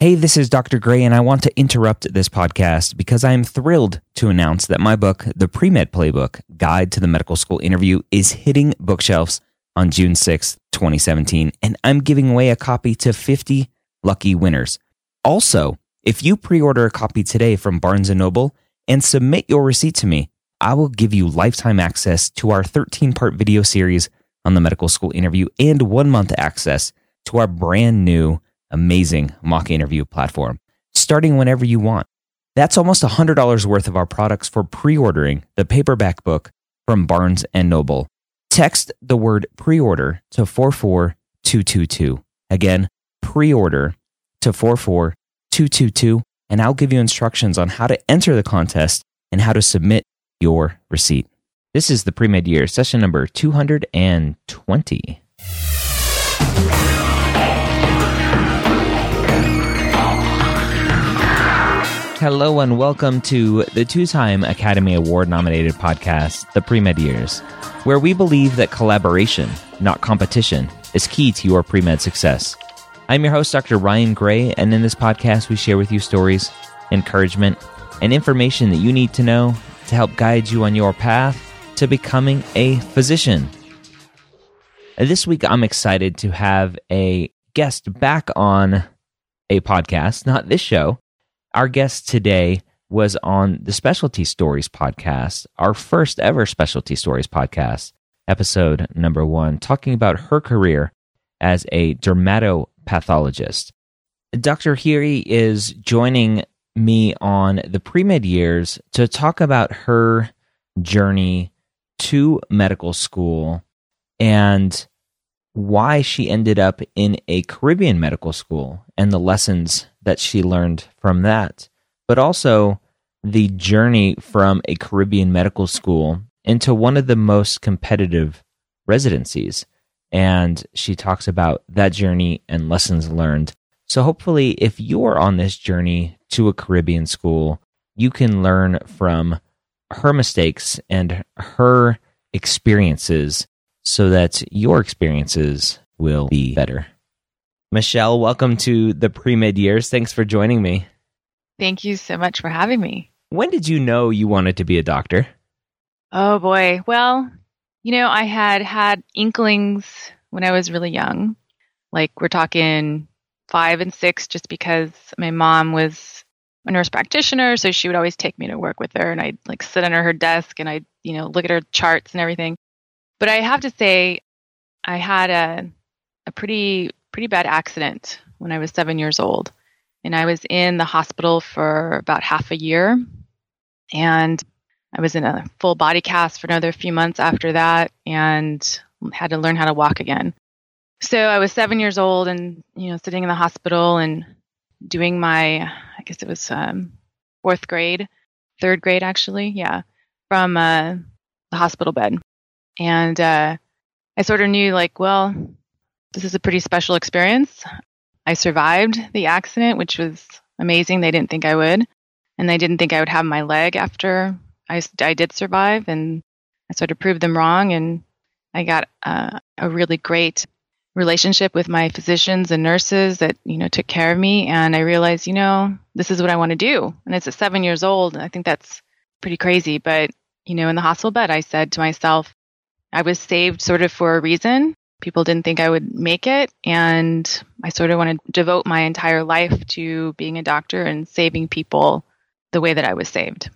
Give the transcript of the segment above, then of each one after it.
Hey, this is Dr. Gray, and I want to interrupt this podcast because I am thrilled to announce that my book, The Pre Med Playbook Guide to the Medical School Interview, is hitting bookshelves on June 6th, 2017, and I'm giving away a copy to 50 lucky winners. Also, if you pre order a copy today from Barnes & Noble and submit your receipt to me, I will give you lifetime access to our 13 part video series on the medical school interview and one month access to our brand new amazing mock interview platform, starting whenever you want. That's almost $100 worth of our products for pre-ordering the paperback book from Barnes & Noble. Text the word pre-order to 44222. Again, pre-order to 44222 and I'll give you instructions on how to enter the contest and how to submit your receipt. This is the pre-med year, session number 220. Hello and welcome to the two time Academy Award nominated podcast, The Pre Med Years, where we believe that collaboration, not competition, is key to your pre med success. I'm your host, Dr. Ryan Gray, and in this podcast, we share with you stories, encouragement, and information that you need to know to help guide you on your path to becoming a physician. This week, I'm excited to have a guest back on a podcast, not this show our guest today was on the Specialty Stories podcast, our first ever Specialty Stories podcast, episode number one, talking about her career as a dermatopathologist. Dr. Hure is joining me on the pre med years to talk about her journey to medical school and why she ended up in a Caribbean medical school and the lessons that she learned from that, but also the journey from a Caribbean medical school into one of the most competitive residencies. And she talks about that journey and lessons learned. So, hopefully, if you're on this journey to a Caribbean school, you can learn from her mistakes and her experiences so that your experiences will be better. Michelle, welcome to the pre med years. Thanks for joining me. Thank you so much for having me. When did you know you wanted to be a doctor? Oh boy. Well, you know, I had had inklings when I was really young. Like we're talking five and six, just because my mom was a nurse practitioner. So she would always take me to work with her and I'd like sit under her desk and I'd, you know, look at her charts and everything. But I have to say, I had a, a pretty pretty bad accident when I was seven years old. And I was in the hospital for about half a year. And I was in a full body cast for another few months after that and had to learn how to walk again. So I was seven years old and, you know, sitting in the hospital and doing my, I guess it was um, fourth grade, third grade actually, yeah, from uh, the hospital bed. And uh, I sort of knew, like, well, this is a pretty special experience. I survived the accident, which was amazing. They didn't think I would. And they didn't think I would have my leg after I, I did survive. And I sort of proved them wrong. And I got uh, a really great relationship with my physicians and nurses that, you know, took care of me. And I realized, you know, this is what I want to do. And it's at seven years old. And I think that's pretty crazy. But, you know, in the hospital bed, I said to myself, I was saved sort of for a reason people didn't think I would make it. And I sort of want to devote my entire life to being a doctor and saving people the way that I was saved.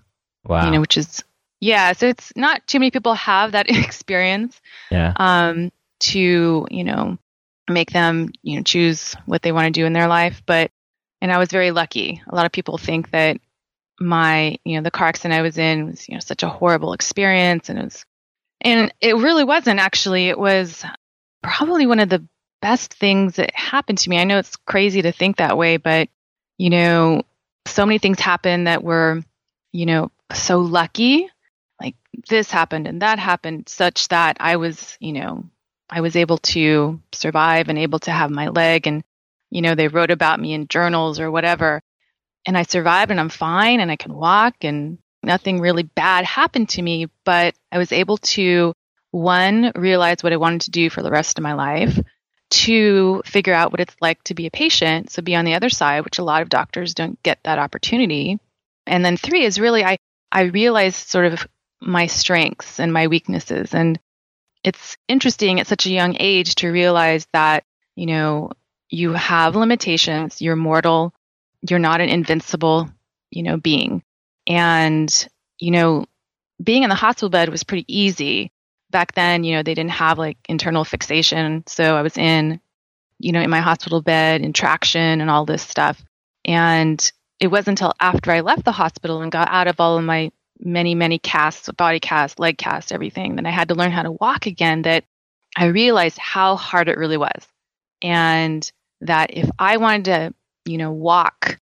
Wow. You know, which is, yeah. So it's not too many people have that experience. Yeah. Um, to, you know, make them, you know, choose what they want to do in their life. But, and I was very lucky. A lot of people think that my, you know, the car accident I was in was, you know, such a horrible experience and it was and it really wasn't actually. It was probably one of the best things that happened to me. I know it's crazy to think that way, but you know, so many things happened that were, you know, so lucky. Like this happened and that happened such that I was, you know, I was able to survive and able to have my leg and you know, they wrote about me in journals or whatever. And I survived and I'm fine and I can walk and nothing really bad happened to me, but I was able to one, realize what I wanted to do for the rest of my life. Two, figure out what it's like to be a patient, so be on the other side, which a lot of doctors don't get that opportunity. And then three is really I I realized sort of my strengths and my weaknesses. And it's interesting at such a young age to realize that, you know, you have limitations, you're mortal, you're not an invincible, you know, being. And, you know, being in the hospital bed was pretty easy. Back then, you know, they didn't have like internal fixation. So I was in, you know, in my hospital bed in traction and all this stuff. And it wasn't until after I left the hospital and got out of all of my many, many casts, body casts, leg casts, everything, that I had to learn how to walk again that I realized how hard it really was. And that if I wanted to, you know, walk,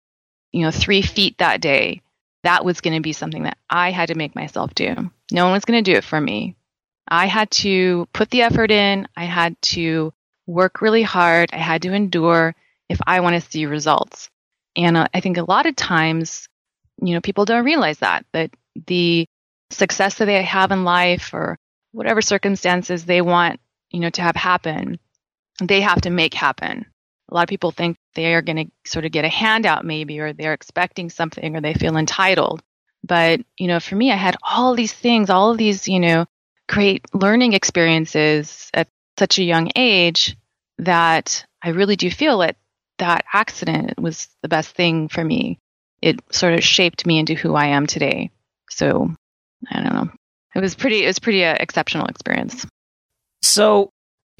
you know, three feet that day, that was going to be something that I had to make myself do. No one was going to do it for me. I had to put the effort in. I had to work really hard. I had to endure if I want to see results. And uh, I think a lot of times, you know, people don't realize that, that the success that they have in life or whatever circumstances they want, you know, to have happen, they have to make happen. A lot of people think they are going to sort of get a handout maybe or they're expecting something or they feel entitled. But, you know, for me I had all these things, all of these, you know, great learning experiences at such a young age that I really do feel that that accident was the best thing for me. It sort of shaped me into who I am today. So I don't know. It was pretty. It was pretty uh, exceptional experience. So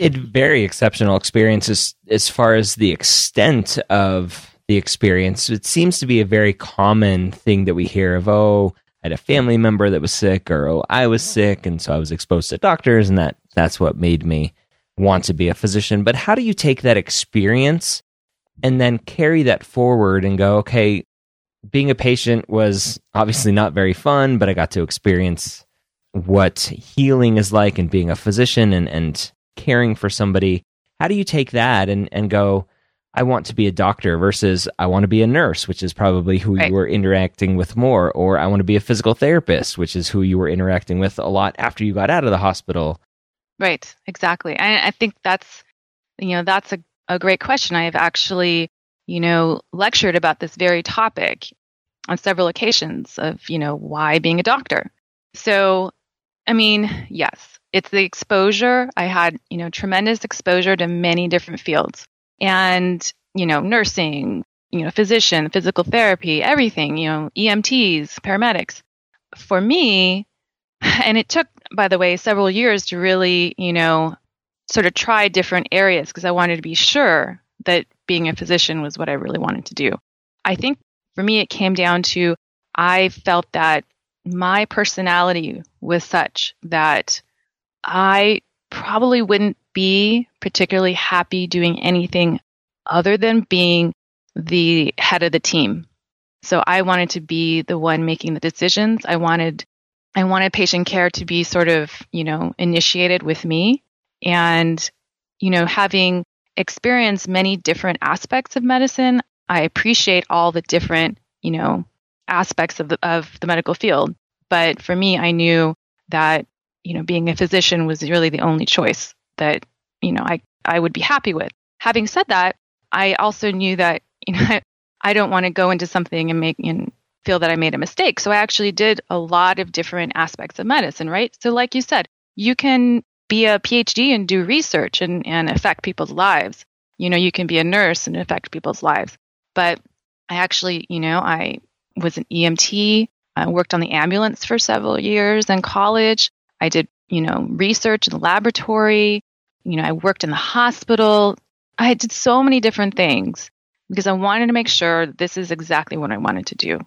it very exceptional experience as, as far as the extent of the experience. It seems to be a very common thing that we hear of. Oh, I had a family member that was sick, or oh, I was sick, and so I was exposed to doctors, and that that's what made me want to be a physician. But how do you take that experience and then carry that forward and go, okay, being a patient was obviously not very fun, but I got to experience what healing is like and being a physician and, and caring for somebody. How do you take that and, and go, I want to be a doctor versus I want to be a nurse, which is probably who right. you were interacting with more, or I want to be a physical therapist, which is who you were interacting with a lot after you got out of the hospital. Right, exactly. I, I think that's you know that's a, a great question. I have actually you know, lectured about this very topic on several occasions of, you know, why being a doctor. So, I mean, yes, it's the exposure. I had, you know, tremendous exposure to many different fields and, you know, nursing, you know, physician, physical therapy, everything, you know, EMTs, paramedics. For me, and it took, by the way, several years to really, you know, sort of try different areas because I wanted to be sure that being a physician was what I really wanted to do. I think for me, it came down to I felt that my personality was such that I probably wouldn't be particularly happy doing anything other than being the head of the team. So I wanted to be the one making the decisions. I wanted I wanted patient care to be sort of, you know, initiated with me and you know, having experienced many different aspects of medicine. I appreciate all the different, you know, aspects of the of the medical field. But for me, I knew that, you know, being a physician was really the only choice that, you know, I, I would be happy with. Having said that, I also knew that, you know, I don't want to go into something and make and feel that I made a mistake. So I actually did a lot of different aspects of medicine, right? So like you said, you can be a PhD and do research and, and affect people's lives. You know, you can be a nurse and affect people's lives. But I actually, you know, I was an EMT. I worked on the ambulance for several years in college. I did, you know, research in the laboratory. You know, I worked in the hospital. I did so many different things because I wanted to make sure this is exactly what I wanted to do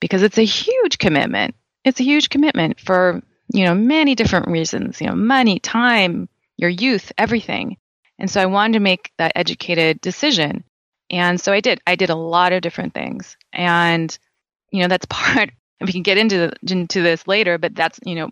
because it's a huge commitment. It's a huge commitment for you know, many different reasons, you know, money, time, your youth, everything. And so I wanted to make that educated decision. And so I did. I did a lot of different things. And, you know, that's part, we can get into, into this later, but that's, you know,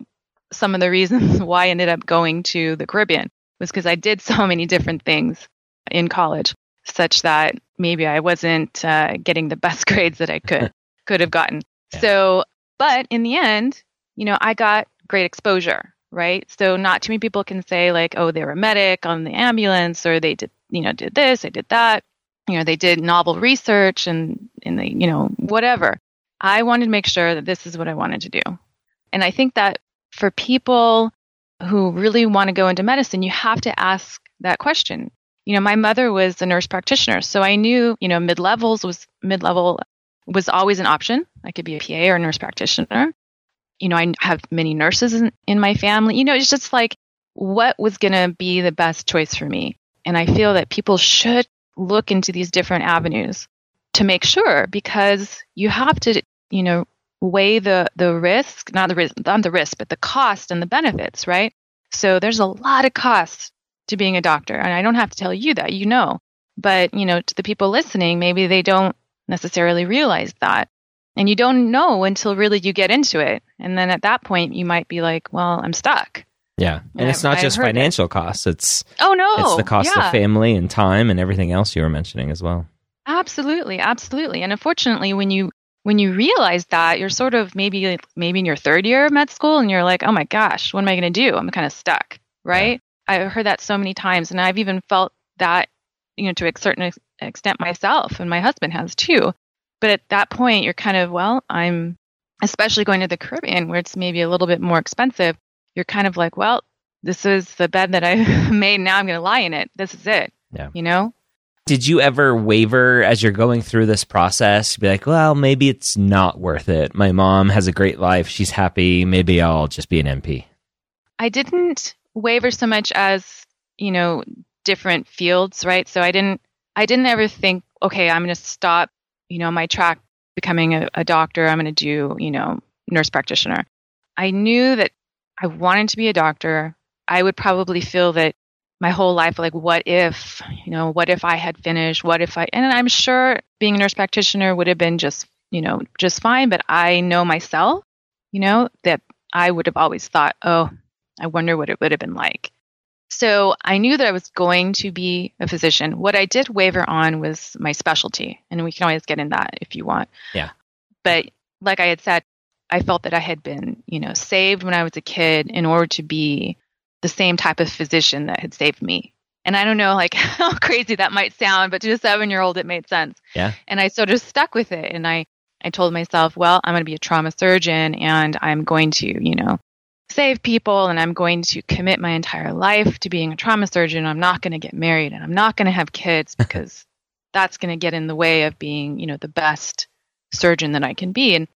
some of the reasons why I ended up going to the Caribbean was because I did so many different things in college, such that maybe I wasn't uh, getting the best grades that I could could have gotten. Yeah. So, but in the end, you know, I got great exposure, right? So not too many people can say like, oh, they were a medic on the ambulance or they did you know, did this, they did that. You know, they did novel research and, and they, you know, whatever. I wanted to make sure that this is what I wanted to do. And I think that for people who really want to go into medicine, you have to ask that question. You know, my mother was a nurse practitioner, so I knew, you know, mid levels was mid level was always an option. I could be a PA or a nurse practitioner. You know, I have many nurses in, in my family. You know, it's just like what was going to be the best choice for me. And I feel that people should look into these different avenues to make sure because you have to, you know, weigh the the risk, not the risk, not the risk, but the cost and the benefits, right? So there's a lot of costs to being a doctor, and I don't have to tell you that, you know. But you know, to the people listening, maybe they don't necessarily realize that, and you don't know until really you get into it, and then at that point, you might be like, "Well, I'm stuck." Yeah, and, and it's not I've just financial costs; it's oh no, it's the cost yeah. of family and time and everything else you were mentioning as well. Absolutely, absolutely. And unfortunately, when you when you realize that you're sort of maybe maybe in your third year of med school and you're like oh my gosh what am i going to do? I'm kind of stuck right? Yeah. i've heard that so many times and i've even felt that you know to a certain extent myself and my husband has too. But at that point you're kind of well i'm especially going to the caribbean where it's maybe a little bit more expensive you're kind of like well this is the bed that i made now i'm going to lie in it. This is it yeah. you know did you ever waver as you're going through this process? Be like, well, maybe it's not worth it. My mom has a great life. She's happy. Maybe I'll just be an NP. I didn't waver so much as, you know, different fields, right? So I didn't, I didn't ever think, okay, I'm going to stop, you know, my track becoming a, a doctor. I'm going to do, you know, nurse practitioner. I knew that I wanted to be a doctor. I would probably feel that my whole life like what if you know what if i had finished what if i and i'm sure being a nurse practitioner would have been just you know just fine but i know myself you know that i would have always thought oh i wonder what it would have been like. So i knew that i was going to be a physician. What i did waver on was my specialty and we can always get in that if you want. Yeah. But like i had said i felt that i had been you know saved when i was a kid in order to be the same type of physician that had saved me. And I don't know like how crazy that might sound, but to a seven year old it made sense. Yeah. And I sort of stuck with it and I, I told myself, well, I'm going to be a trauma surgeon and I'm going to, you know, save people and I'm going to commit my entire life to being a trauma surgeon. I'm not going to get married and I'm not going to have kids because that's going to get in the way of being, you know, the best surgeon that I can be. And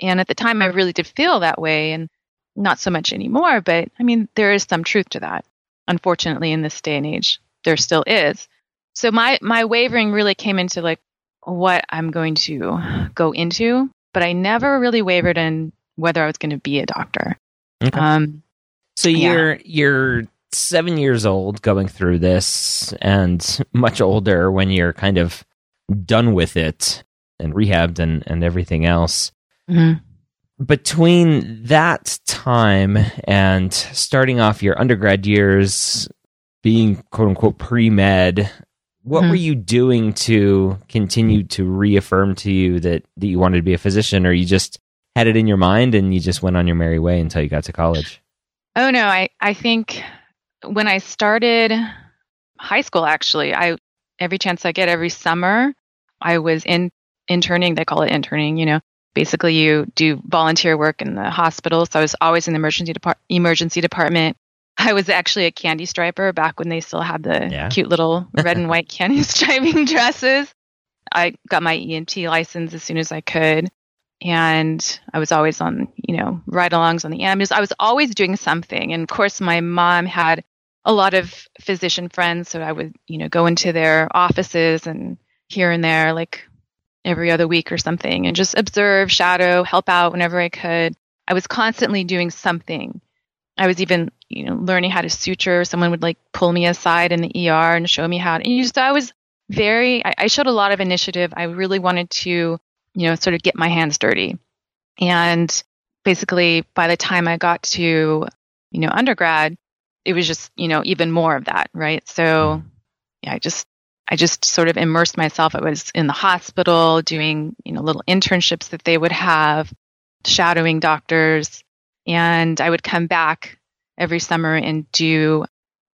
and at the time I really did feel that way and not so much anymore, but I mean, there is some truth to that. Unfortunately, in this day and age, there still is. So my my wavering really came into like what I'm going to go into, but I never really wavered in whether I was going to be a doctor. Okay. Um, so you're yeah. you're seven years old going through this, and much older when you're kind of done with it and rehabbed and and everything else. Mm-hmm between that time and starting off your undergrad years being quote unquote pre med, what mm-hmm. were you doing to continue to reaffirm to you that, that you wanted to be a physician or you just had it in your mind and you just went on your merry way until you got to college? Oh no, I, I think when I started high school actually, I every chance I get every summer I was in interning, they call it interning, you know, basically you do volunteer work in the hospital. So I was always in the emergency depart- emergency department. I was actually a candy striper back when they still had the yeah. cute little red and white candy striping dresses. I got my EMT license as soon as I could. And I was always on, you know, ride alongs on the ambulance. I was always doing something. And of course, my mom had a lot of physician friends. So I would, you know, go into their offices and here and there, like every other week or something and just observe, shadow, help out whenever I could. I was constantly doing something. I was even, you know, learning how to suture. Someone would like pull me aside in the ER and show me how to. And just, I was very, I, I showed a lot of initiative. I really wanted to, you know, sort of get my hands dirty. And basically, by the time I got to, you know, undergrad, it was just, you know, even more of that, right? So, yeah, I just I just sort of immersed myself. I was in the hospital doing, you know, little internships that they would have, shadowing doctors, and I would come back every summer and do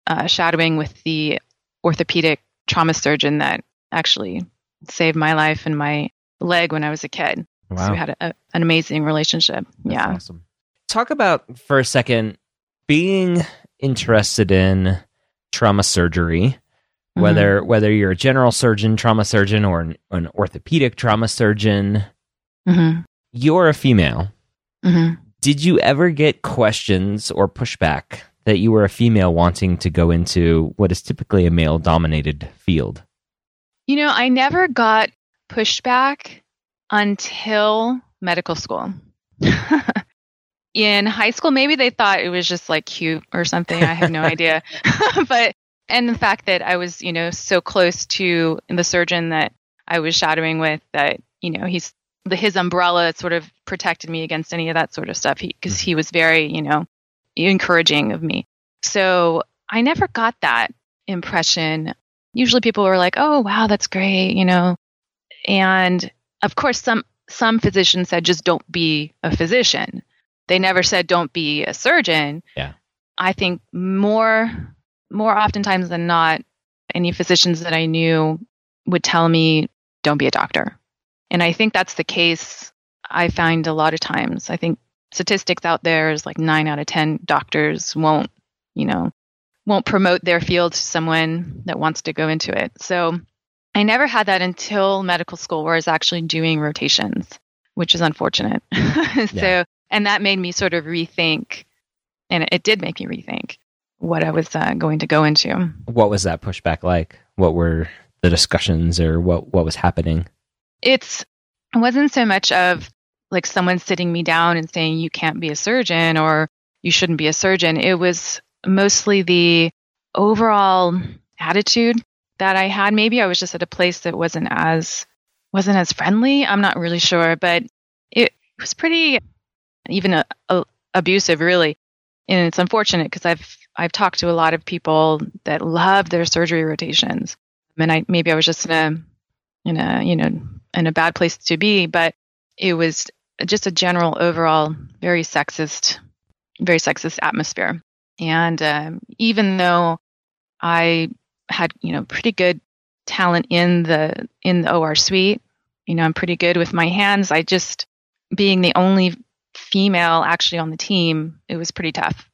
uh, shadowing with the orthopedic trauma surgeon that actually saved my life and my leg when I was a kid. Wow. So we had a, an amazing relationship. That's yeah. awesome. Talk about for a second being interested in trauma surgery, Mm-hmm. whether whether you're a general surgeon, trauma surgeon, or an, an orthopedic trauma surgeon. hmm You're a female. hmm Did you ever get questions or pushback that you were a female wanting to go into what is typically a male dominated field? You know, I never got pushback until medical school. In high school, maybe they thought it was just like cute or something. I have no idea. but, and the fact that I was, you know, so close to the surgeon that I was shadowing with that, you know, he's, the, his umbrella sort of protected me against any of that sort of stuff because he, mm-hmm. was very, you know, encouraging of me. So I never got that impression. Usually people were like, "Oh, wow, that's great," you know. And of course some some physicians said just don't be a physician. They never said don't be a surgeon. Yeah. I think more more oftentimes than not any physicians that I knew would tell me don't be a doctor. And I think that's the case I find a lot of times. I think statistics out there is like 9 out of 10 doctors won't, you know, won't promote their field to someone that wants to go into it. So I never had that until medical school where I was actually doing rotations, which is unfortunate. so, Yeah. and that made me sort of rethink, and it did make me rethink what I was uh, going to go into. What was that pushback like? What were the discussions or what, what was happening? It's, it wasn't so much of like someone sitting me down and saying, you can't be a surgeon or you shouldn't be a surgeon. It was mostly the overall attitude that I had. Maybe I was just at a place that wasn't as wasn't as friendly. I'm not really sure, but it was pretty even a, a, abusive, really. And it's unfortunate because I've I've talked to a lot of people that love their surgery rotations, and I maybe I was just in a in a you know in a bad place to be, but it was just a general overall very sexist, very sexist atmosphere. And um, even though I had you know pretty good talent in the in the OR suite, you know I'm pretty good with my hands. I just being the only female actually on the team, it was pretty tough.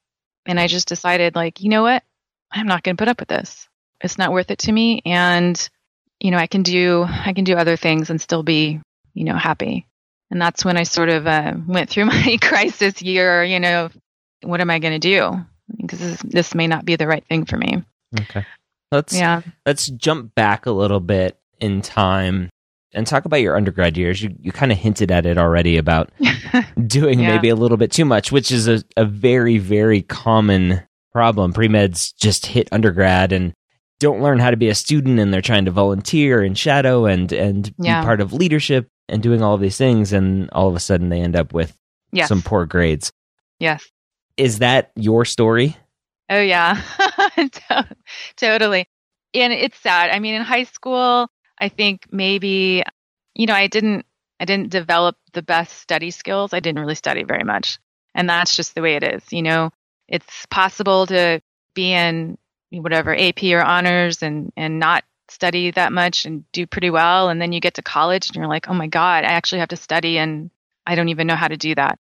And I just decided like, you know what? I'm not going to put up with this. It's not worth it to me and you know, I can do I can do other things and still be, you know, happy. And that's when I sort of uh, went through my crisis year, you know, what am I going to do? Because this, this may not be the right thing for me. Okay. Let's Yeah. let's jump back a little bit in time and talk about your undergrad years. You you kind of hinted at it already about doing Yeah. maybe a little bit too much, which is a, a very, very common problem. Pre-meds just hit undergrad and don't learn how to be a student and they're trying to volunteer and shadow and and Yeah. be part of leadership and doing all of these things and all of a sudden they end up with yes. some poor grades. yes. Is that your story? Oh yeah, totally. And it's sad. I mean, in high school, I think maybe, you know, I didn't, I didn't develop the best study skills. I didn't really study very much, and that's just the way it is. You know, it's possible to be in whatever AP or honors and and not study that much and do pretty well, and then you get to college and you're like, oh my god, I actually have to study, and I don't even know how to do that.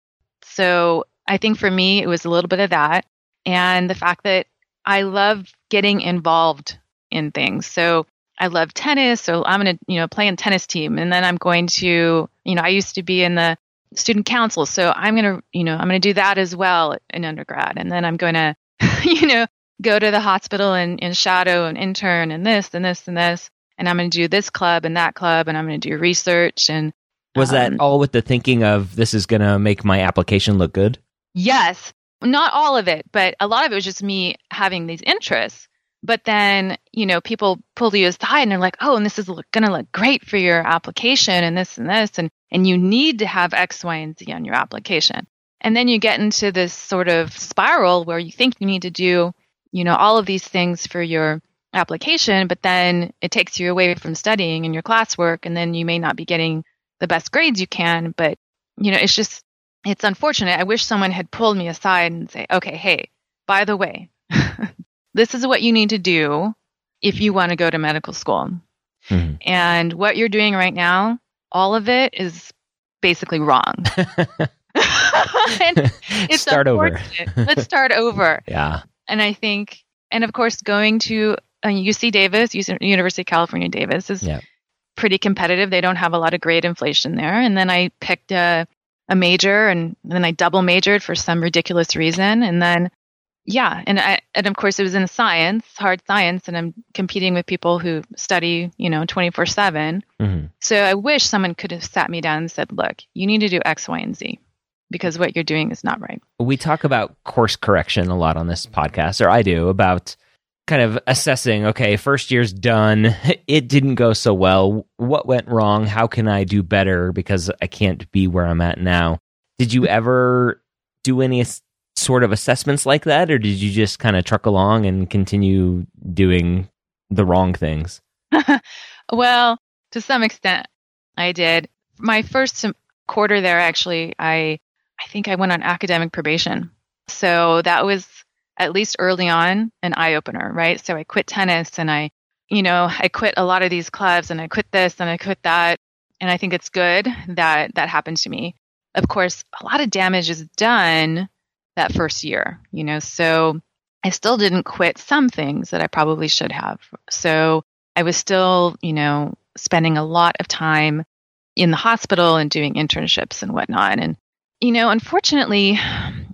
So I think for me, it was a little bit of that and the fact that I love getting involved in things. So I love tennis, so I'm going to, you know, play in tennis team and then I'm going to, you know, I used to be in the student council, so I'm going to, you know, I'm going to do that as well in undergrad and then I'm going to, you know, go to the hospital and, and shadow and intern and this and this and this and I'm going to do this club and that club and I'm going to do research and Was that um, all with the thinking of this is going to make my application look good? Yes. Not all of it, but a lot of it was just me having these interests. But then, you know, people pull you aside and they're like, oh, and this is going to look great for your application and this and this. And, and you need to have X, Y, and Z on your application. And then you get into this sort of spiral where you think you need to do, you know, all of these things for your application, but then it takes you away from studying and your classwork. And then you may not be getting the best grades you can. But, you know, it's just, it's unfortunate. I wish someone had pulled me aside and say, okay, hey, by the way, this is what you need to do if you want to go to medical school. Mhm. And what you're doing right now, all of it is basically wrong. It's Start over. Let's start over. Yeah. And I think, and of course, going to uh, UC Davis, UC University of California Davis, is Yeah. pretty competitive. They don't have a lot of grade inflation there. And then I picked a, a major, and then I double majored for some ridiculous reason. And then, yeah, and I, and of course, it was in science, hard science, and I'm competing with people who study, you know, 24 seven. Mhm. So I wish someone could have sat me down and said, "Look, you need to do X, Y, and Z." Because what you're doing is not right. We talk about course correction a lot on this podcast, or I do, about kind of assessing okay, first year's done. It didn't go so well. What went wrong? How can I do better because I can't be where I'm at now? Did you ever do any sort of assessments like that, or did you just kind of truck along and continue doing the wrong things? well, to some extent, I did. My first quarter there, actually, I I think I went on academic probation. So that was at least early on an eye opener, right? So I quit tennis and I, you know, I quit a lot of these clubs and I quit this and I quit that. And I think it's good that that happened to me. Of course, a lot of damage is done that first year, you know, so I still didn't quit some things that I probably should have. So I was still, you know, spending a lot of time in the hospital and doing internships and whatnot. And, you know, unfortunately,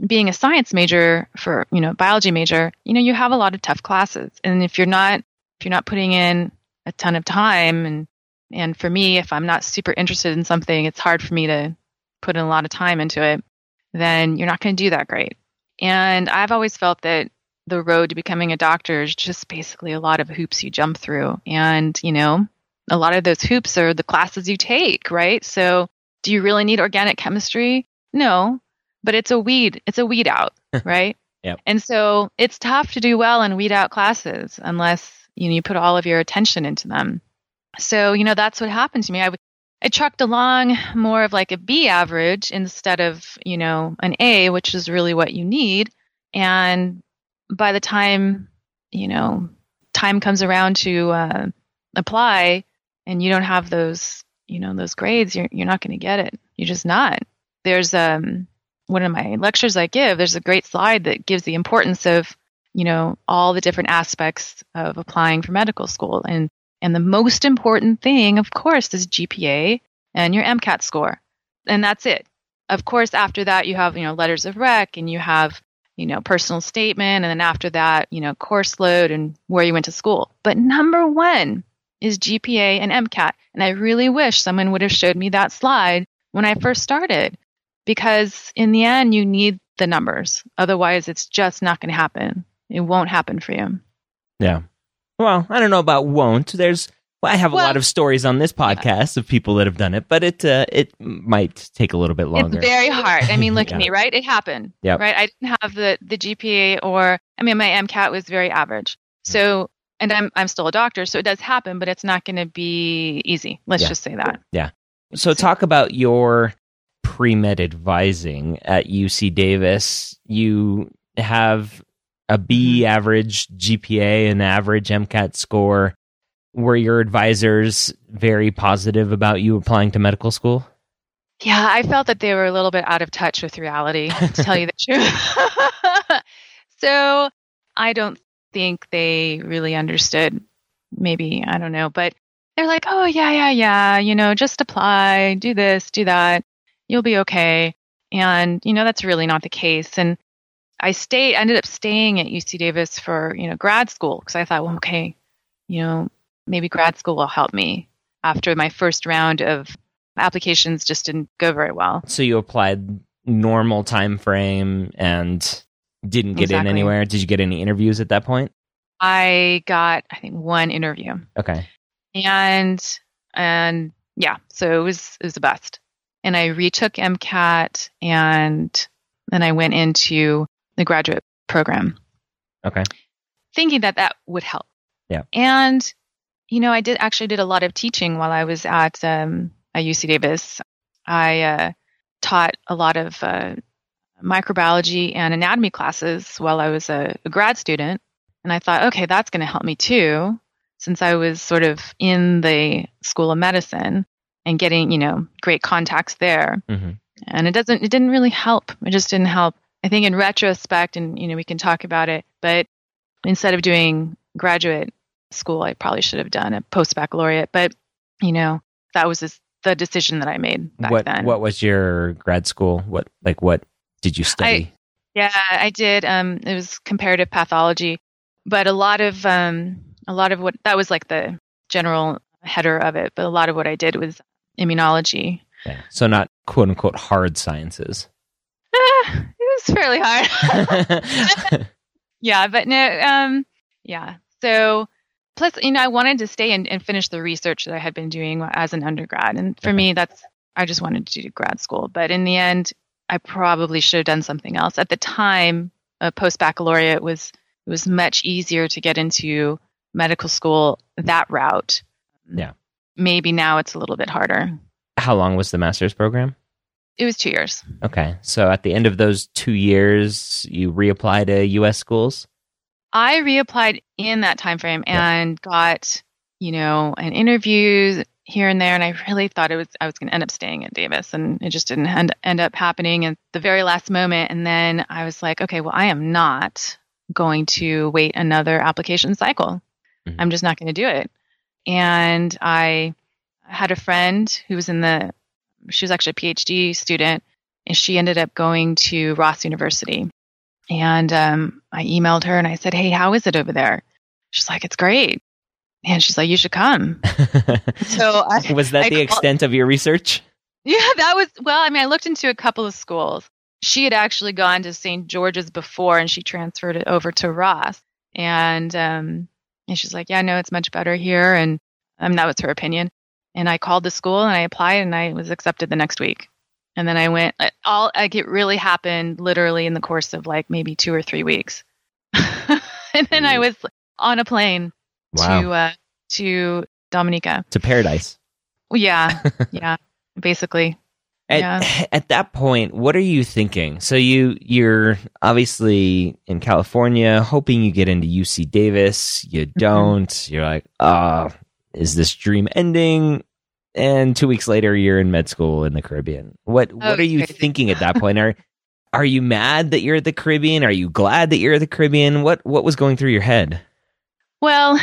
being a science major for, you know, biology major, you know, you have a lot of tough classes. And if you're not, if you're not putting in a ton of time and, and for me, if I'm not super interested in something, it's hard for me to put in a lot of time into it, then you're not going to do that great. And I've always felt that the road to becoming a doctor is just basically a lot of hoops you jump through. And, you know, a lot of those hoops are the classes you take, right? So, do you really need organic chemistry? No, but it's a weed, it's a weed out, right? Yep. And so, it's tough to do well in weed out classes unless, you know, you put all of your attention into them. So, you know, that's what happened to me. I w- I trucked along more of like a B average instead of, you know, an A, which is really what you need. And by the time, you know, time comes around to uh, apply and you don't have those, you know, those grades, you're, you're not going to get it. You're just not. There's um, one of my lectures I give, there's a great slide that gives the importance of, you know, all the different aspects of applying for medical school. And and the most important thing, of course, is GPA and your MCAT score. And that's it. Of course, after that, you have, you know, letters of rec and you have, you know, personal statement. And then after that, you know, course load and where you went to school. But number one is GPA and MCAT. And I really wish someone would have showed me that slide when I first started because in the end, you need the numbers. Otherwise, it's just not going to happen. It won't happen for you. Yeah. Well, I don't know about won't. There's well, I have a Well- lot of stories on this podcast of people that have done it, but it uh, it might take a little bit longer. It's very hard. I mean, look Yeah. at me, right? It happened. Yep. Right. I didn't have the the GPA or I mean, my MCAT was very average. So, and I'm I'm still a doctor, so it does happen, but it's not going to be easy. Let's Yeah. just say that. Yeah. So, talk about your pre med advising at UC Davis. You have a B Mm-hmm. average GPA and average MCAT score. Were your advisors very positive about you applying to medical school? Yeah, I felt that they were a little bit out of touch with reality, to tell you the truth. so I don't think they really understood. Maybe, I don't know. But they're like, oh, yeah, yeah, yeah, you know, just apply, do this, do that. You'll be okay. And, you know, that's really not the case. And I stayed, ended up staying at UC Davis for, you know, grad school because I thought, well, okay, you know, maybe grad school will help me after my first round of applications just didn't go very well. So you applied normal time frame and didn't get in anywhere. Did you get any interviews at that point? I got, I think, one interview, Okay. and and yeah, so it was it was the best. And I retook MCAT, and then I went into the graduate program, Okay. thinking that that would help. Yeah. And you know, I did actually did a lot of teaching while I was at um, at UC Davis. I uh, taught a lot of uh, microbiology and anatomy classes while I was a, a grad student, and I thought, okay, that's going to help me too. since I was sort of in the School of Medicine and getting, you know, great contacts there. hmm And it doesn't, it didn't really help. It just didn't help. I think in retrospect, and, you know, we can talk about it, but instead of doing graduate school, I probably should have done a post baccalaureate. But, you know, that was just the decision that I made back What then. What was your grad school? What like what did you study? Yeah, I did. Um, it was comparative pathology, but a lot of um, a lot of what that was like the general header of it. But a lot of what I did was immunology. Yeah. So not quote unquote hard sciences. Ah, was fairly hard. yeah, but no, um, yeah. So plus, you know, I wanted to stay and, and finish the research that I had been doing as an undergrad, and for me, that's I just wanted to do grad school. But in the end, I probably should have done something else. At the time, a post baccalaureate was it was much easier to get into medical school that route. Yeah. Maybe now it's a little bit harder. How long was the master's program? It was two years. Okay. So at the end of those two years, you reapply to U.S. schools. I reapplied in that time frame Yeah. and got, you know, an interview here and there, and I really thought it was I was going to end up staying at Davis, and it just didn't end, end up happening at the very last moment. And then I was like, okay, well, I am not going to wait another application cycle. Mhm. I'm just not going to do it. And I had a friend who was in the she was actually a PhD student, and she ended up going to Ross University. And um, I emailed her and I said, Hey, how is it over there? She's like, It's great. And she's like, You should come. So I, was that I the extent of your research? yeah, that was, well, I mean, I looked into a couple of schools. She had actually gone to St. George's before and she transferred it over to Ross. And, um, and she's like, Yeah, no, it's much better here. And um, that was her opinion. And I called the school and I applied and I was accepted the next week. And then I went, all like it really happened literally in the course of like maybe two or three weeks. and then I was on a plane Wow. to, uh, to Dominica. to paradise. Yeah. yeah. Basically. At, Yeah. at that point, what are you thinking? So you you're obviously in California, hoping you get into UC Davis. You Mm-hmm. don't. You're like, ah, is this dream ending? And two weeks later, you're in med school in the Caribbean. What what are you crazy. thinking at that point? Are are you mad that you're at the Caribbean? Are you glad that you're at the Caribbean? What what was going through your head? Well,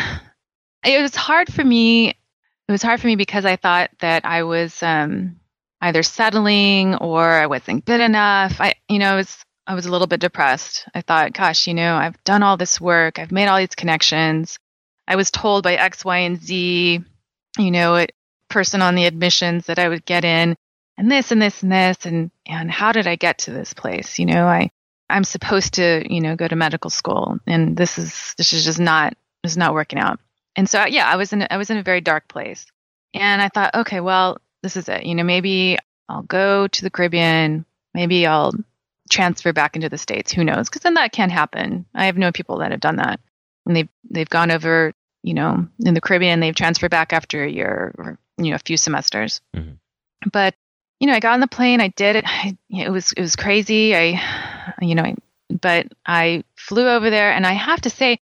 it was hard for me. It was hard for me because I thought that I was um, either settling or I wasn't good enough. I, you know, I was I was a little bit depressed. I thought, gosh, you know, I've done all this work. I've made all these connections. I was told by X, Y, and Z, you know, person on the admissions that I would get in, and this and this and this, and and how did I get to this place? You know, I I'm supposed to, you know, go to medical school, and this is this is just not is not working out. And so, yeah, I was in I was in a very dark place, and I thought, okay, well, this is it. You know, maybe I'll go to the Caribbean. Maybe I'll transfer back into the states. Who knows? Because then that can happen. I have known people that have done that, and they've they've gone over, you know, in the Caribbean. They've transferred back after a year or you know a few semesters. Mhm. But you know, I got on the plane. I did it. I, it was it was crazy. I, you know, I, but I flew over there, and I have to say,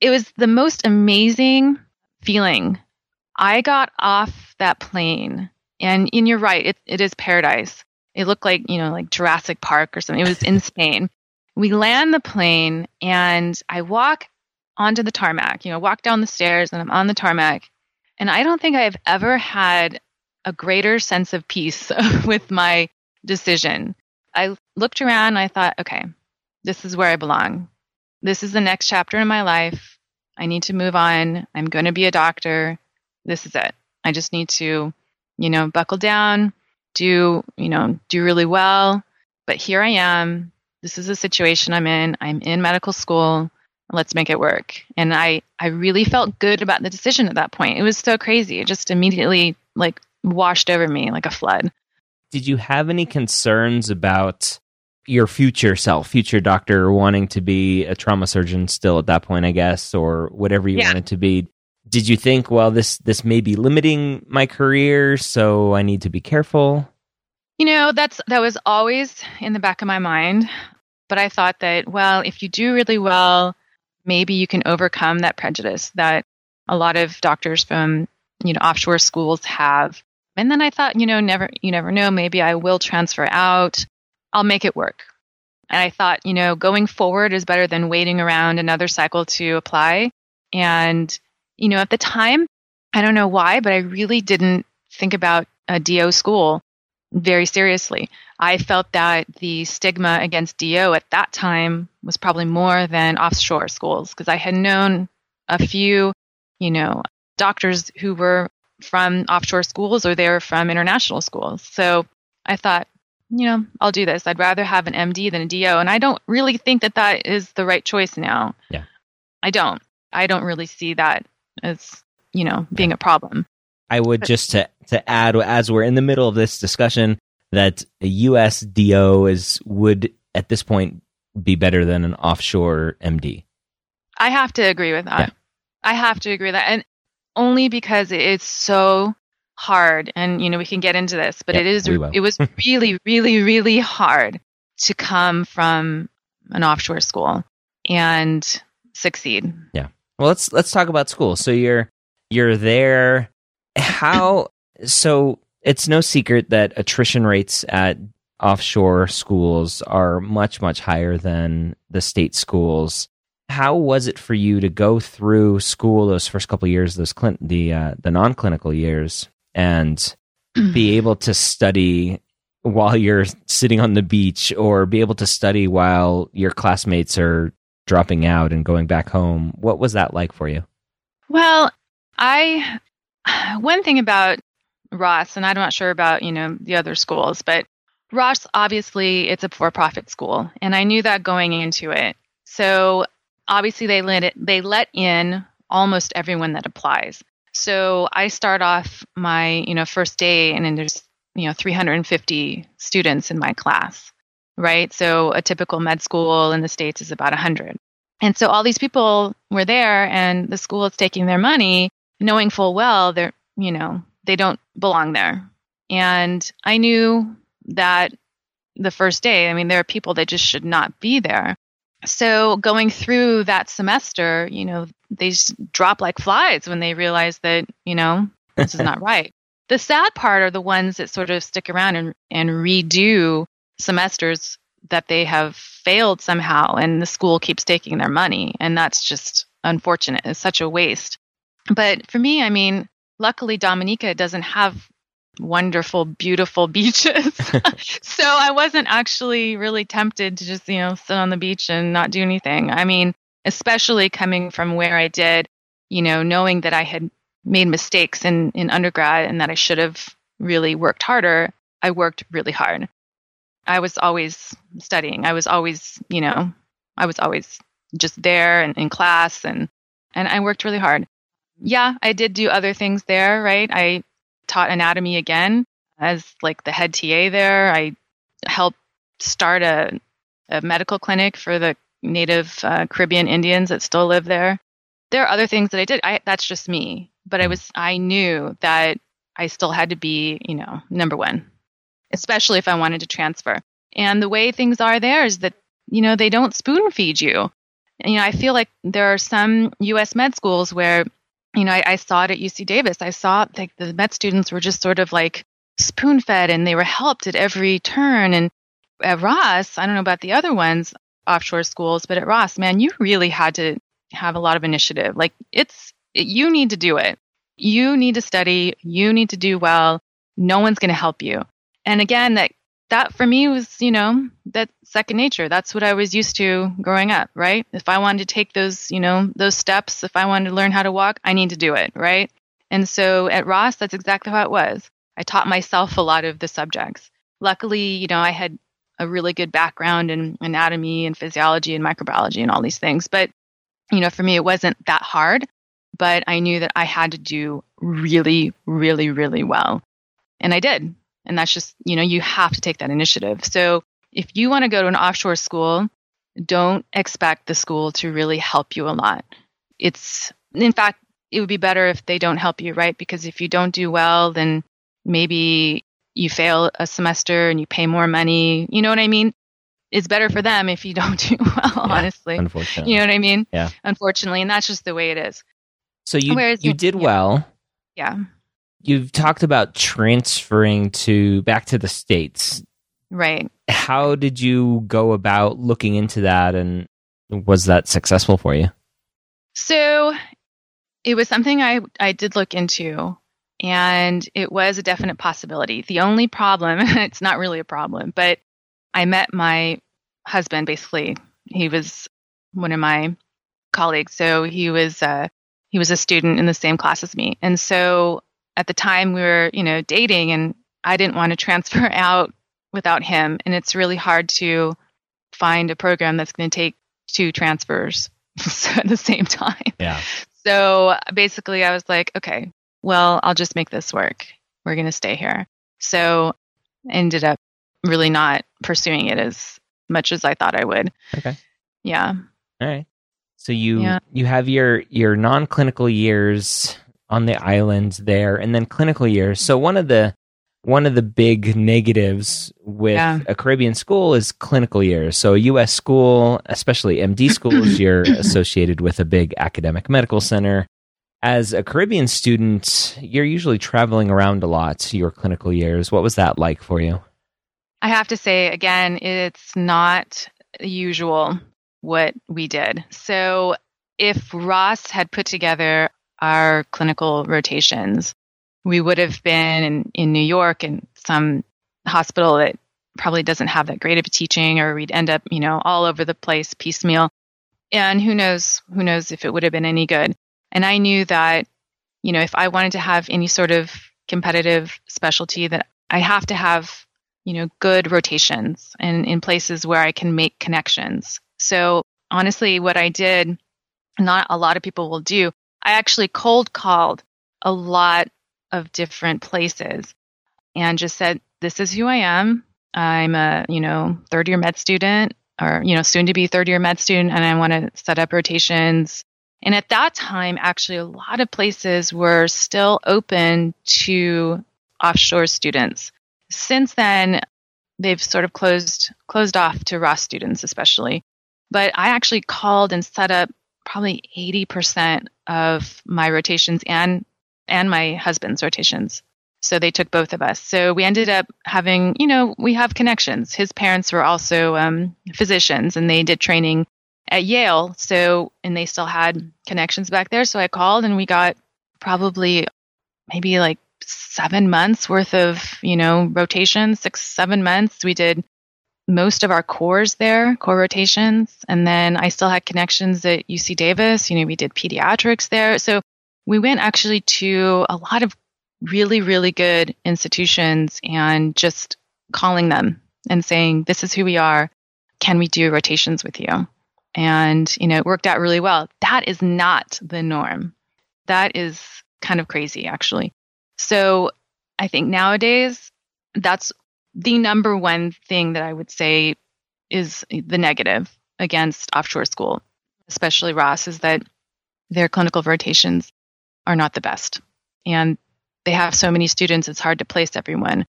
it was the most amazing feeling. I got off that plane, and and you're right. It it is paradise. It looked like you know like Jurassic Park or something. It was in Spain. We land the plane, and I walk onto the tarmac. You know, walk down the stairs, and I'm on the tarmac. And I don't think I have ever had a greater sense of peace with my decision. I looked around and I thought, okay, this is where I belong. This is the next chapter in my life. I need to move on. I'm going to be a doctor. This is it. I just need to, you know, buckle down, do, you know, do really well. But here I am. This is the situation I'm in. I'm in medical school. Let's make it work. And I, I really felt good about the decision at that point. It was so crazy. It just immediately like washed over me like a flood. Did you have any concerns about your future self, future doctor, wanting to be a trauma surgeon still at that point, I guess, or whatever you Yeah. wanted to be? Did you think, well, this this may be limiting my career, so I need to be careful? You know, that's that was always in the back of my mind, but I thought that well, if you do really well, maybe you can overcome that prejudice that a lot of doctors from, you know, offshore schools have. And then I thought, you know, never, you never know. Maybe I will transfer out. I'll make it work. And I thought, you know, going forward is better than waiting around another cycle to apply. And, you know, at the time, I don't know why, but I really didn't think about a DO school very seriously. I felt that the stigma against DO at that time was probably more than offshore schools because I had known a few, you know, doctors who were from offshore schools or they were from international schools. So I thought, you know, I'll do this. I'd rather have an MD than a DO. And I don't really think that that is the right choice now. Yeah. I don't. I don't really see that as, you know, being a problem. I would just to to add as we're in the middle of this discussion that a US DO is would at this point be better than an offshore MD. I have to agree with that. Yeah. I have to agree with that. And only because it's so hard and you know we can get into this but it is it was really really really hard to come from an offshore school and succeed yeah well let's let's talk about school so you're you're there how so it's no secret that attrition rates at offshore schools are much much higher than the state schools. How was it for you to go through school those first couple years those clin- the uh, the non-clinical years and be able to study while you're sitting on the beach or be able to study while your classmates are dropping out and going back home? What was that like for you? Well i one thing about ross and i'm not sure about you know the other schools but ross obviously it's a for-profit school and i knew that going into it so obviously they let it they let in almost everyone that applies so I start off my, you know, first day and then there's, you know, 350 students in my class, right? So a typical med school in the States is about 100. And so all these people were there and the school is taking their money knowing full well they're, you know, they don't belong there. And I knew that the first day, I mean, there are people that just should not be there. So going through that semester, you know, they drop like flies when they realize that, you know, this is not right. The sad part are the ones that sort of stick around and, and redo semesters that they have failed somehow and the school keeps taking their money. And that's just unfortunate. It's such a waste. But for me, I mean, luckily Dominica doesn't have wonderful, beautiful beaches. so I wasn't actually really tempted to just, you know, sit on the beach and not do anything. I mean, especially coming from where I did, you know, knowing that I had made mistakes in, in undergrad and that I should have really worked harder, I worked really hard. I was always studying. I was always, you know, I was always just there and in class and and I worked really hard. Yeah, I did do other things there, right? I taught anatomy again as like the head TA there. I helped start a, a medical clinic for the native uh, Caribbean Indians that still live there. There are other things that I did. I, that's just me, but I mm. was I knew that I still had to be, you know, number one, especially if I wanted to transfer. And the way things are there is that you know they don't spoon feed you. You know, I feel like there are some U.S. med schools where, you know, I, I saw it at UC Davis. I saw like the med students were just sort of like spoon fed and they were helped at every turn. And at Ross, I don't know about the other ones, offshore schools, but at Ross, man, you really had to have a lot of initiative. Like it's, it, you need to do it. You need to study. You need to do well. No one's going to help you. And again, that, that for me was, you know, that second nature. That's what I was used to growing up, right? If I wanted to take those, you know, those steps, if I wanted to learn how to walk, I need to do it, right? And so at Ross, that's exactly how it was. I taught myself a lot of the subjects. Luckily, you know, I had a really good background in anatomy and physiology and microbiology and all these things. But, you know, for me, it wasn't that hard, but I knew that I had to do really, really, really well. And I did. And that's just, you know, you have to take that initiative. So if you want to go to an offshore school, don't expect the school to really help you a lot. It's, in fact, it would be better if they don't help you, right? Because if you don't do well, then maybe you fail a semester and you pay more money. You know what I mean? It's better for them if you don't do well, yeah, honestly. Unfortunately. You know what I mean? Yeah. Unfortunately. And that's just the way it is. So you Whereas- you did yeah. well. Yeah. You've talked about transferring to back to the states. Right. How did you go about looking into that, and was that successful for you? So it was something I, I did look into, and it was a definite possibility. The only problem, it's not really a problem, but I met my husband basically. He was one of my colleagues. So he was uh, he was a student in the same class as me. And so at the time we were, you know, dating and I didn't want to transfer out without him. And it's really hard to find a program that's going to take two transfers at the same time. Yeah. So basically, I was like, okay, well, I'll just make this work. We're going to stay here. So ended up really not pursuing it as much as I thought I would. Okay. Yeah. All right. So you Yeah. you have your your non clinical years on the island there, and then clinical years. So one of the one of the big negatives with Yeah. a Caribbean school is clinical years. So a U.S. school, especially MD schools, you're associated with a big academic medical center. As a Caribbean student, you're usually traveling around a lot. Your clinical years. What was that like for you? I have to say again, it's not usual what we did. So if Ross had put together our clinical rotations, we would have been in, in New York in some hospital that probably doesn't have that great of a teaching, or we'd end up, you know, all over the place piecemeal. And who knows, who knows if it would have been any good. And I knew that, you know, if I wanted to have any sort of competitive specialty, that I have to have you know, good rotations and in places where I can make connections. So honestly, what I did, not a lot of people will do, I actually cold called a lot of different places and just said, this is who I am. I'm a, you know, third year med student or, you know, soon to be third year med student and I want to set up rotations. And at that time, actually, a lot of places were still open to offshore students since then they've sort of closed closed off to Ross students especially. But I actually called and set up probably 80% of my rotations and and my husband's rotations. So they took both of us. So we ended up having, you know, we have connections. His parents were also um, physicians and they did training at Yale. So, and they still had connections back there. So I called and we got probably maybe like seven months worth of, you know, rotation, six, seven months. We did most of our cores there, core rotations. And then I still had connections at UC Davis. You know, we did pediatrics there. So we went actually to a lot of really, really good institutions and just calling them and saying, this is who we are. Can we do rotations with you? And, you know, it worked out really well. That is not the norm. That is kind of crazy, actually. So I think nowadays that's the number one thing that I would say is the negative against offshore school, especially Ross, is that their clinical rotations are not the best. And they have so many students, it's hard to place everyone.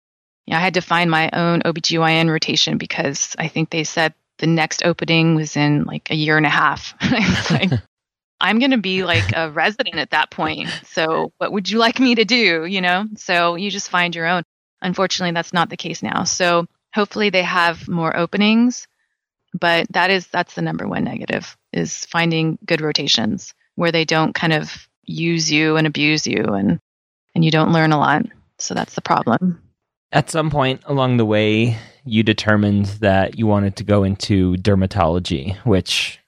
You know, I had to find my own OBGYN rotation because I think they said the next opening was in like a year and a half. Like, I'm going to be like a resident at that point. So, what would you like me to do? You know, so you just find your own. Unfortunately, that's not the case now. So, hopefully, they have more openings, but that is that's the number one negative is finding good rotations where they don't kind of use you and abuse you and and you don't learn a lot. So that's the problem. At some point along the way, you determined that you wanted to go into dermatology, which,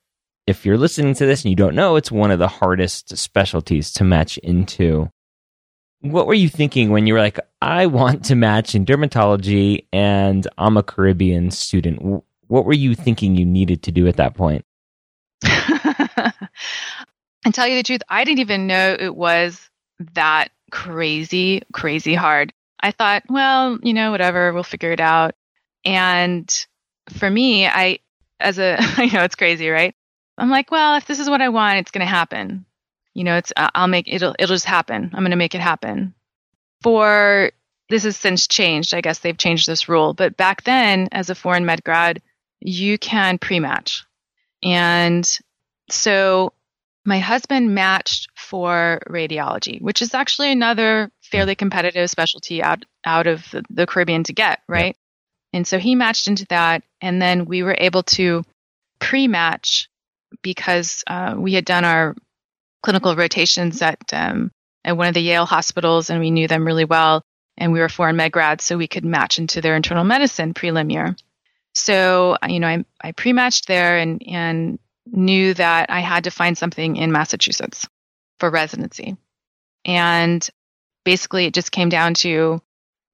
if you're listening to this and you don't know, it's one of the hardest specialties to match into. What were you thinking when you were like, I want to match in dermatology and I'm a Caribbean student? What were you thinking you needed to do at that point? and tell you the truth, I didn't even know it was that crazy, crazy hard. I thought, well, you know, whatever, we'll figure it out. And for me, I, as a, I know it's crazy, right? I'm like, well, if this is what I want, it's going to happen. You know, it's, I'll make it'll, it'll just happen. I'm going to make it happen. For this has since changed. I guess they've changed this rule. But back then, as a foreign med grad, you can pre match. And so my husband matched for radiology, which is actually another fairly competitive specialty out out of the, the Caribbean to get, right? And so he matched into that, and then we were able to pre-match because uh, we had done our clinical rotations at um, at one of the Yale hospitals, and we knew them really well, and we were foreign med grads, so we could match into their internal medicine prelim year. So you know, I I pre-matched there, and and knew that I had to find something in Massachusetts for residency. And basically, it just came down to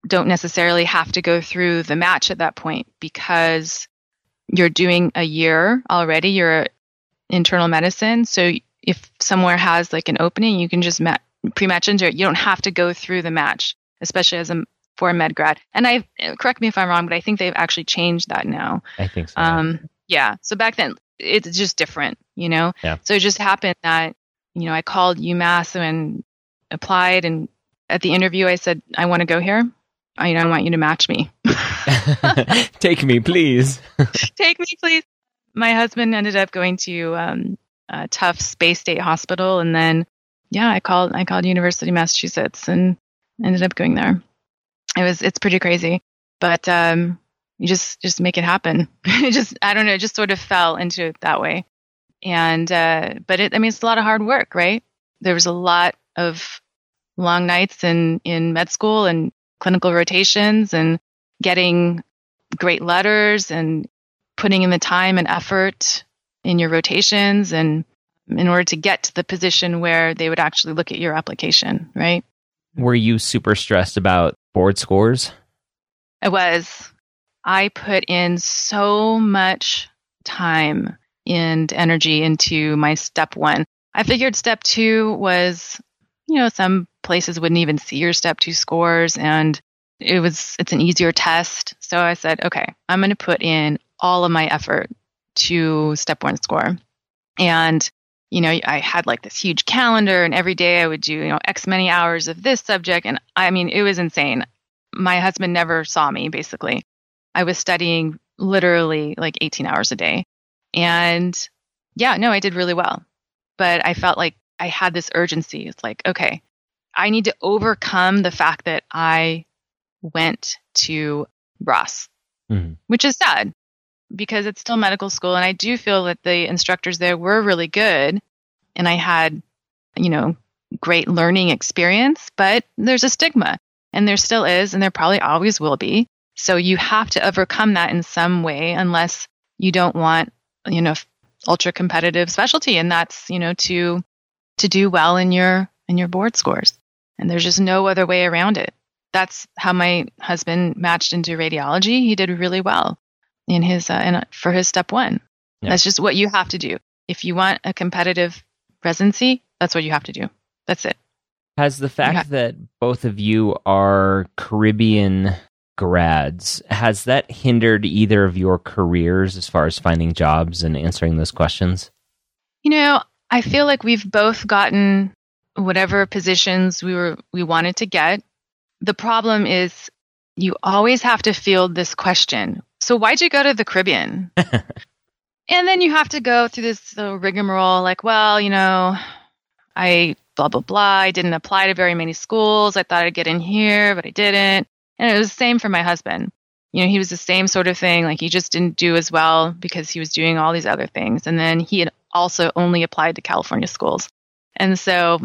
don't necessarily have to go through the match at that point because you're doing a year already. You're internal medicine. So if somewhere has like an opening, you can just ma- pre-match into it. You don't have to go through the match, especially as a for a med grad. And I correct me if I'm wrong, but I think they've actually changed that now. I think so. Um, yeah. So back then, it's just different, you know? Yeah. So it just happened that, you know, I called UMass and applied. And at the interview, I said, I want to go here. I, I want you to match me. Take me, please. Take me, please. My husband ended up going to um, uh, Tufts Bay State Hospital. And then, yeah, I called, I called University of Massachusetts and ended up going there. It was, it's pretty crazy. But, um, you just just make it happen. it just I don't know, it just sort of fell into it that way. And uh, but it I mean it's a lot of hard work, right? There was a lot of long nights in in med school and clinical rotations and getting great letters and putting in the time and effort in your rotations and in order to get to the position where they would actually look at your application, right? Were you super stressed about board scores? I was. I put in so much time and energy into my step one. I figured step two was, you know, some places wouldn't even see your step two scores and it was, it's an easier test. So I said, okay, I'm going to put in all of my effort to step one score. And, you know, I had like this huge calendar and every day I would do, you know, X many hours of this subject. And I mean, it was insane. My husband never saw me basically. I was studying literally like 18 hours a day. And yeah, no, I did really well. But I felt like I had this urgency. It's like, okay, I need to overcome the fact that I went to Ross, mm-hmm. which is sad because it's still medical school. And I do feel that the instructors there were really good. And I had, you know, great learning experience, but there's a stigma and there still is, and there probably always will be so you have to overcome that in some way unless you don't want, you know, ultra competitive specialty and that's, you know, to to do well in your in your board scores. And there's just no other way around it. That's how my husband matched into radiology. He did really well in his uh, in, for his step 1. Yeah. That's just what you have to do. If you want a competitive residency, that's what you have to do. That's it. Has the fact that both of you are Caribbean grads. Has that hindered either of your careers as far as finding jobs and answering those questions? You know, I feel like we've both gotten whatever positions we were we wanted to get. The problem is you always have to field this question. So why'd you go to the Caribbean? and then you have to go through this uh, rigmarole like, well, you know, I blah blah blah. I didn't apply to very many schools. I thought I'd get in here, but I didn't. And it was the same for my husband. You know, he was the same sort of thing. Like he just didn't do as well because he was doing all these other things. And then he had also only applied to California schools. And so,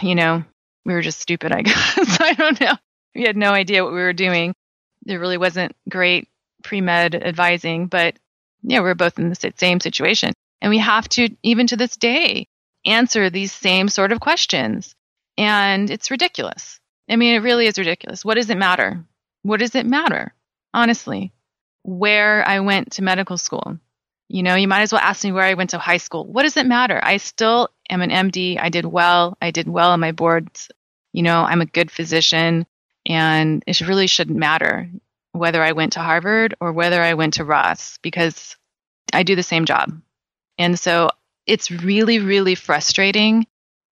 you know, we were just stupid, I guess. I don't know. We had no idea what we were doing. There really wasn't great pre med advising, but yeah, we're both in the same situation. And we have to, even to this day, answer these same sort of questions. And it's ridiculous. I mean, it really is ridiculous. What does it matter? What does it matter? Honestly, where I went to medical school. You know, you might as well ask me where I went to high school. What does it matter? I still am an MD. I did well. I did well on my boards. You know, I'm a good physician and it really shouldn't matter whether I went to Harvard or whether I went to Ross because I do the same job. And so it's really, really frustrating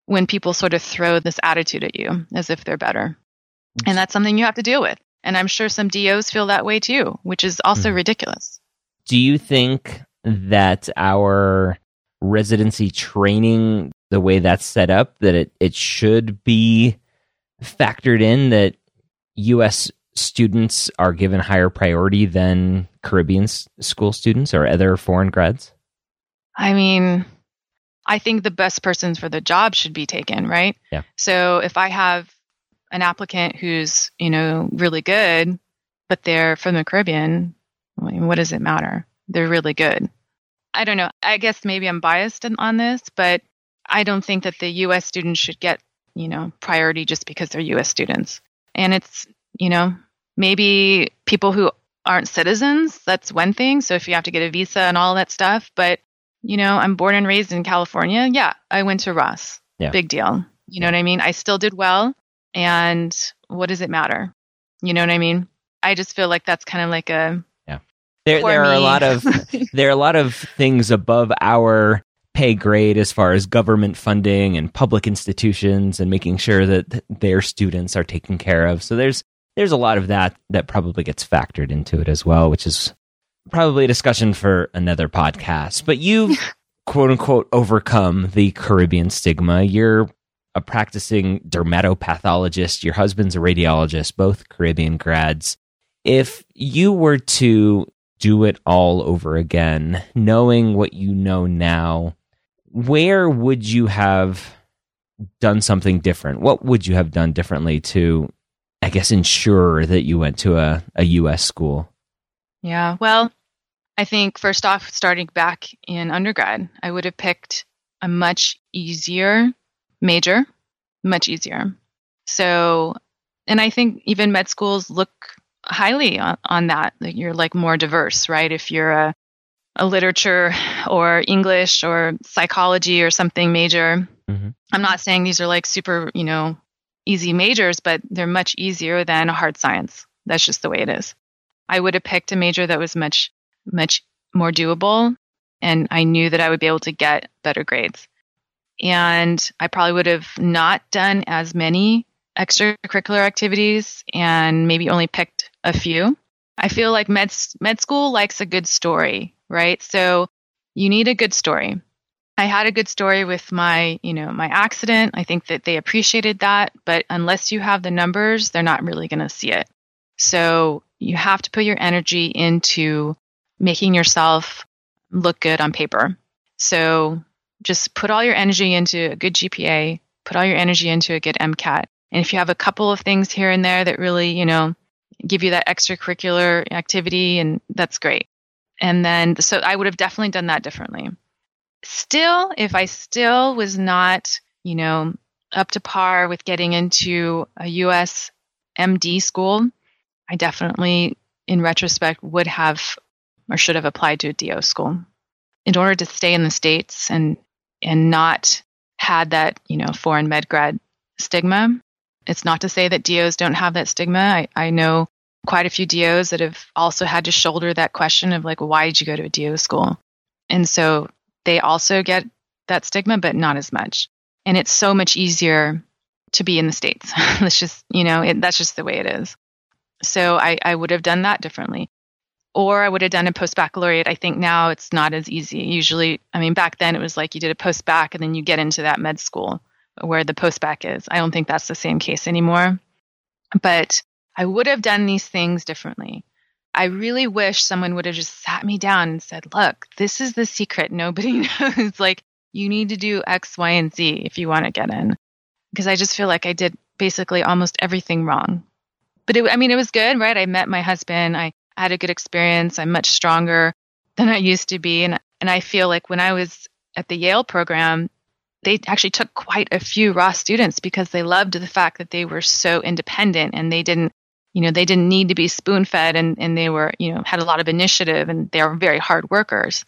when people sort of throw this attitude at you as if they're better. And that's something you have to deal with. And I'm sure some DOs feel that way too, which is also mm ridiculous. Do you think that our residency training the way that's set up that it, it should be factored in that U.S. students are given higher priority than Caribbean s- school students or other foreign grads? I mean, I think the best persons for the job should be taken, right? Yeah. So if I have an applicant who's, you know, really good, but they're from the Caribbean, I mean, what does it matter? They're really good. I don't know. I guess maybe I'm biased in, on this, but I don't think that the US students should get, you know, priority just because they're US students. And it's, you know, maybe people who aren't citizens, that's one thing. So if you have to get a visa and all that stuff, but you know, I'm born and raised in California. Yeah, I went to Ross. Yeah. Big deal. You know what I mean? I still did well. And what does it matter? You know what I mean? I just feel like that's kind of like a Yeah. There, there are a lot of there are a lot of things above our pay grade as far as government funding and public institutions and making sure that their students are taken care of. So there's there's a lot of that that probably gets factored into it as well, which is probably a discussion for another podcast. But you've quote unquote overcome the Caribbean stigma. You're a practicing dermatopathologist. Your husband's a radiologist, both Caribbean grads. If you were to do it all over again, knowing what you know now, where would you have done something different? What would you have done differently to, I guess, ensure that you went to a, a U.S. school? Yeah. Well, I think first off, starting back in undergrad, I would have picked a much easier major, much easier. So, and I think even med schools look highly on, on that. Like you're like more diverse, right? If you're a, a literature or English or psychology or something major. Mhm. I'm not saying these are like super, you know, easy majors, but they're much easier than hard science. That's just the way it is. I would have picked a major that was much, much more doable. And I knew that I would be able to get better grades. And I probably would have not done as many extracurricular activities and maybe only picked a few. I feel like med, med school likes a good story, right? So you need a good story. I had a good story with my, you know, my accident. I think that they appreciated that, but unless you have the numbers, they're not really going to see it. So you have to put your energy into making yourself look good on paper. So just put all your energy into a good GPA, put all your energy into a good MCAT. And if you have a couple of things here and there that really, you know, give you that extracurricular activity, and that's great. And then, so I would have definitely done that differently. Still, if I still was not, you know, up to par with getting into a US MD school, I definitely, in retrospect, would have or should have applied to a DO school in order to stay in the states and and not had that you know foreign med grad stigma. It's not to say that DOs don't have that stigma. I, I know quite a few DOs that have also had to shoulder that question of like, why did you go to a DO school? And so they also get that stigma, but not as much. And it's so much easier to be in the states. That's just you know it, that's just the way it is. So I, I would have done that differently. Or I would have done a post baccalaureate. I think now it's not as easy. Usually, I mean, back then it was like you did a post bac and then you get into that med school where the post bac is. I don't think that's the same case anymore. But I would have done these things differently. I really wish someone would have just sat me down and said, look, this is the secret. Nobody knows. like, you need to do X, Y, and Z if you want to get in. Because I just feel like I did basically almost everything wrong but it, I mean, it was good, right? I met my husband. I had a good experience. I'm much stronger than I used to be. And, and I feel like when I was at the Yale program, they actually took quite a few Ross students because they loved the fact that they were so independent and they didn't, you know, they didn't need to be spoon fed and, and they were, you know, had a lot of initiative and they were very hard workers.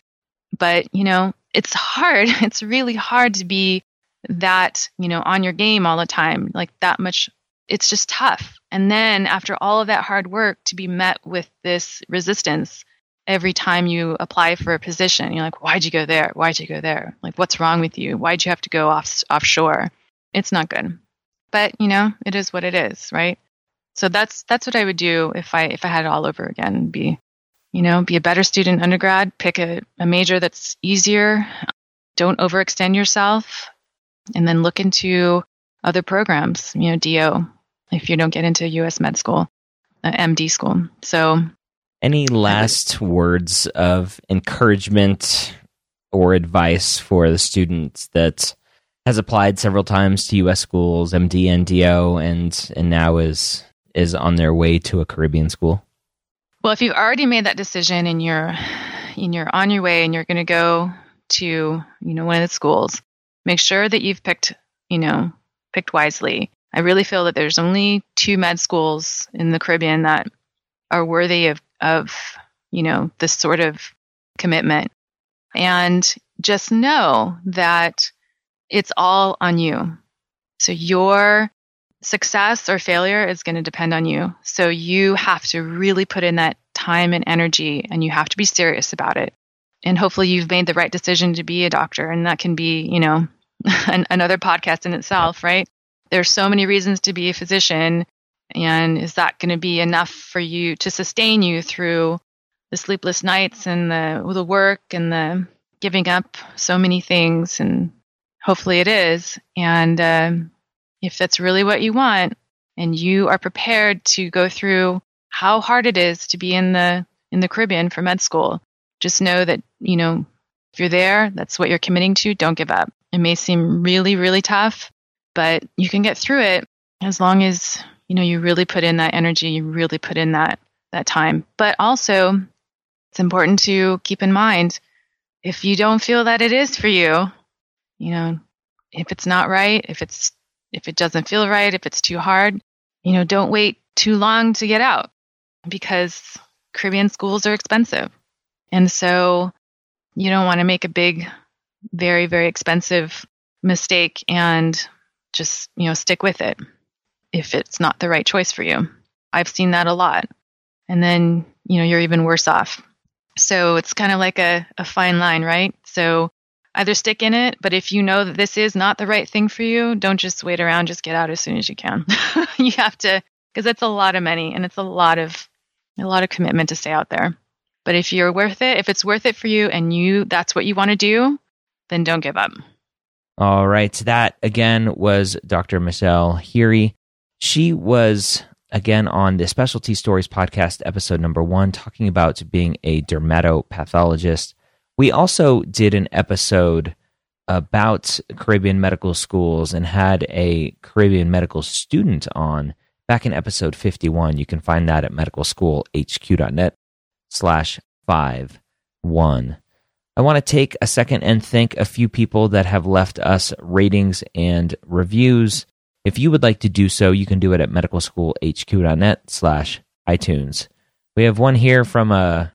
But, you know, it's hard. It's really hard to be that, you know, on your game all the time, like that much. It's just tough. And then after all of that hard work to be met with this resistance every time you apply for a position, you're like, why'd you go there? Why'd you go there? Like, what's wrong with you? Why'd you have to go off offshore? It's not good. But, you know, it is what it is, right? So that's that's what I would do if I if I had it all over again. Be, you know, be a better student undergrad, pick a, a major that's easier. Don't overextend yourself. and then look into other programs, you know, DO, if you don't get into US med school, uh, MD school. So, any last words of encouragement or advice for the student that has applied several times to US schools, MD and DO, and and now is is on their way to a Caribbean school? Well, if you've already made that decision and you're and you're on your way and you're going to go to you know one of the schools, make sure that you've picked you know picked wisely. I really feel that there's only two med schools in the Caribbean that are worthy of of you know this sort of commitment, and just know that it's all on you. So your success or failure is going to depend on you. So you have to really put in that time and energy and you have to be serious about it. And hopefully you've made the right decision to be a doctor. And that can be, you know, an, another podcast in itself, right? There's so many reasons to be a physician. And is that going to be enough for you to sustain you through the sleepless nights and the, the work and the giving up so many things? And hopefully it is. And, um, if that's really what you want and you are prepared to go through how hard it is to be in the in the Caribbean for med school, just know that, you know, if you're there, that's what you're committing to, don't give up. It may seem really really tough, but you can get through it as long as, you know, you really put in that energy, you really put in that that time. But also, it's important to keep in mind if you don't feel that it is for you, you know, if it's not right, if it's if it doesn't feel right, if it's too hard, you know, don't wait too long to get out because Caribbean schools are expensive. And so you don't want to make a big, very, very expensive mistake and just, you know, stick with it if it's not the right choice for you. I've seen that a lot. And then, you know, you're even worse off. So it's kind of like a, a fine line, right? So either stick in it, but if you know that this is not the right thing for you, don't just wait around, just get out as soon as you can. you have to because it's a lot of money and it's a lot of a lot of commitment to stay out there. But if you're worth it, if it's worth it for you and you that's what you want to do, then don't give up. All right, that again was Dr. Michelle Hure. She was again on the Specialty Stories podcast episode number 1 talking about being a dermatopathologist we also did an episode about Caribbean medical schools and had a Caribbean medical student on back in episode 51. You can find that at medicalschoolhq.net slash five one. I want to take a second and thank a few people that have left us ratings and reviews. If you would like to do so, you can do it at medicalschoolhq.net slash iTunes. We have one here from a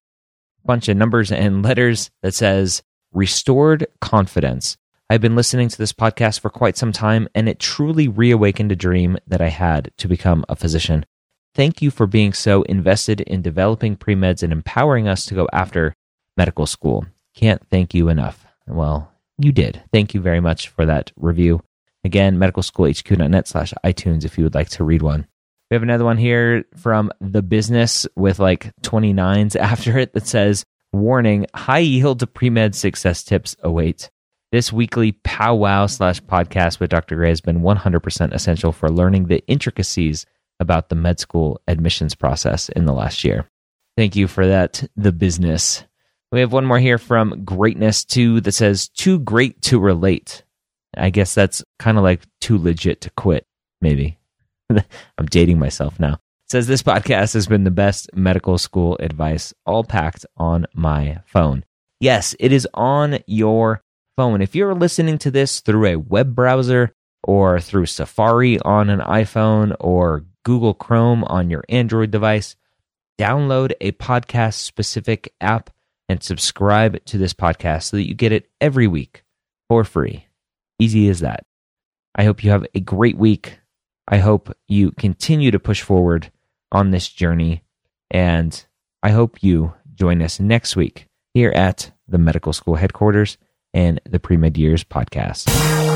bunch of numbers and letters that says restored confidence. I've been listening to this podcast for quite some time, and it truly reawakened a dream that I had to become a physician. Thank you for being so invested in developing pre meds and empowering us to go after medical school. Can't thank you enough. Well, you did. Thank you very much for that review. Again, medicalschoolhq.net slash iTunes if you would like to read one. We have another one here from the business with like 29s after it that says, Warning, high yield to pre med success tips await. This weekly powwow slash podcast with Dr. Gray has been 100% essential for learning the intricacies about the med school admissions process in the last year. Thank you for that, the business. We have one more here from Greatness 2 that says, Too great to relate. I guess that's kind of like too legit to quit, maybe. I'm dating myself now. Says this podcast has been the best medical school advice, all packed on my phone. Yes, it is on your phone. If you're listening to this through a web browser or through Safari on an iPhone or Google Chrome on your Android device, download a podcast specific app and subscribe to this podcast so that you get it every week for free. Easy as that. I hope you have a great week. I hope you continue to push forward on this journey. And I hope you join us next week here at the medical school headquarters and the Pre Med Years podcast.